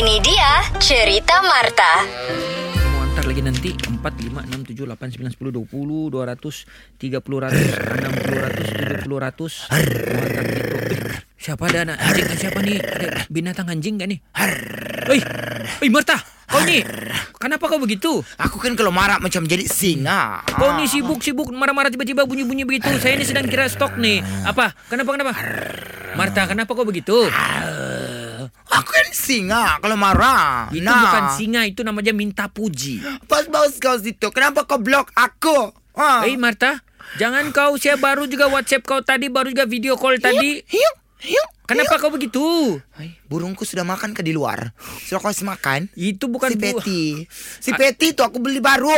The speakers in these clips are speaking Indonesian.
Ini dia cerita Marta. Mau antar lagi nanti 4, 5, 6, 7, 8, 9, 10, 20, 200, 30, 100, 60, 100, 70, 100 Mau antar gitu Eh, Siapa ada anak anjing kan siapa nih Ada binatang anjing gak nih Hei, Hei Marta Kau nih Kenapa kau begitu Aku kan kalau marah macam jadi singa. Kau nih sibuk-sibuk marah-marah tiba-tiba bunyi-bunyi begitu Saya ini sedang kira stok nih Apa? Kenapa kenapa? Marta kenapa kau begitu? Aku kan singa kalau marah. Itu nah, bukan singa Itu namanya minta puji Pas baus kau situ. Kenapa kau blok aku? Ha? Hei Marta Jangan kau Saya baru juga whatsapp kau tadi Baru juga video call tadi Hiuk, hiuk. Kenapa kau begitu? Hai, burungku sudah makan ke di luar. Sudah kau kasih makan? Itu bukan si Peti. Si Peti itu aku beli baru.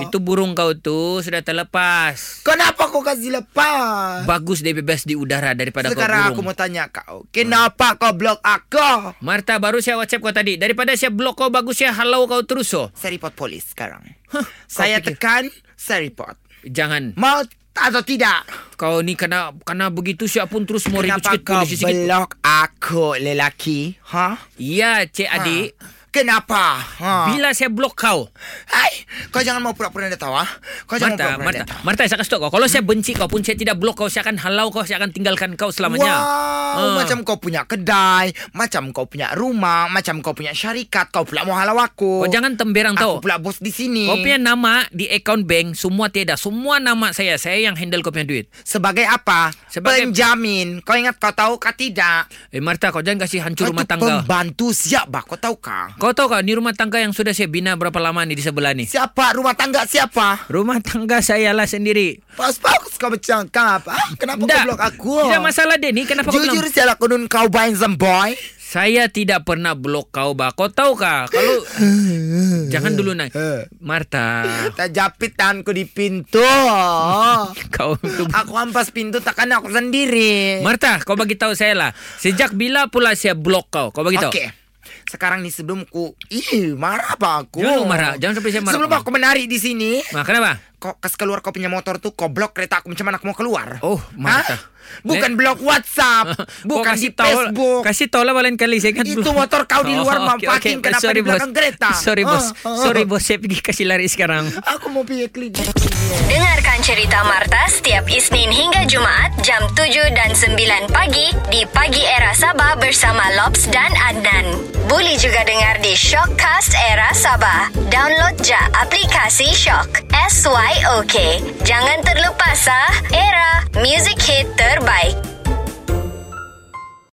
Itu burung kau tuh sudah terlepas. Kenapa kau kasih lepas? Bagus dia bebas di udara daripada Sekarang kau aku burung. mau tanya kau. Kenapa kau blok aku? Marta baru saya WhatsApp kau tadi. Daripada saya blok kau bagus saya halau kau terus oh. Saya report polis sekarang. Hah, Saya pikir- tekan, saya report. Jangan. Mau atau tidak? Kau ni kena kena begitu siap pun terus mau ribut Kenapa sikit kau polisi sikit. blok aku lelaki? Ha? Iya, cik adik. Kenapa? Ha? Bila saya blok kau. Hai, kau jangan mau pura-pura tidak tahu ah. Kau jangan Marta, pura-pura Marta, tahu. Marta saya kasih tahu kau. Kalau saya benci kau pun saya tidak blok kau, saya akan halau kau, saya akan tinggalkan kau selamanya. Wow, Ah. macam kau punya kedai, macam kau punya rumah, macam kau punya syarikat, kau pula mau halau aku. Kau jangan temberang Aku tau. pula bos di sini. Kau punya nama di account bank semua tiada. Semua nama saya. Saya yang handle kau punya duit. Sebagai apa? Sebagai- penjamin. Kau ingat kau tahu kah tidak? Eh Marta, kau jangan kasih hancur Kau rumah tangga. pembantu siapa? Kau tahu kah? Kau tahu kah ni rumah tangga yang sudah saya bina berapa lama nih di sebelah nih? Siapa rumah tangga siapa? Rumah tangga saya lah sendiri. Pas bagus kau bercakap. Ah, kenapa kau blok aku? Tidak masalah deh ni. Kenapa kau Jujur siapa kunun kau some boy? Saya tidak pernah blok kau, bah. Kau tahu kah? Kalau jangan dulu naik. Marta, Tak japit tanganku di pintu. kau tu Aku ampas pintu takkan aku sendiri. Marta, kau bagi tahu saya lah. Sejak bila pula saya blok kau? Kau bagi tahu. Oke. Sekarang nih sebelum ku Ih marah apa aku Jangan marah. Jangan sampai saya marah. Sebelum aku menari di sini Nah, kenapa? Kok kas keluar kau punya motor tuh Kau blok kereta aku macam mana aku mau keluar Oh, Marta. Hah? Bukan blok WhatsApp Bukan kasih di tahu, Facebook Kasih tahu lah lain kali saya kan Itu motor kau di luar oke, mampakin, oke. kenapa Sorry, di belakang bos. kereta? Sorry bos Ah, ah. Sorry bos Saya pergi kasih lari sekarang Aku mau pergi klinik Dengarkan cerita Marta setiap Isnin hingga Jumaat jam 7 dan 9 pagi di Pagi Era Sabah bersama Lobs dan Adnan. Boleh juga dengar di Shockcast Era Sabah. Download ja aplikasi Shock. S-Y-O-K. Jangan terlepas ah, Era, music hit terbaik.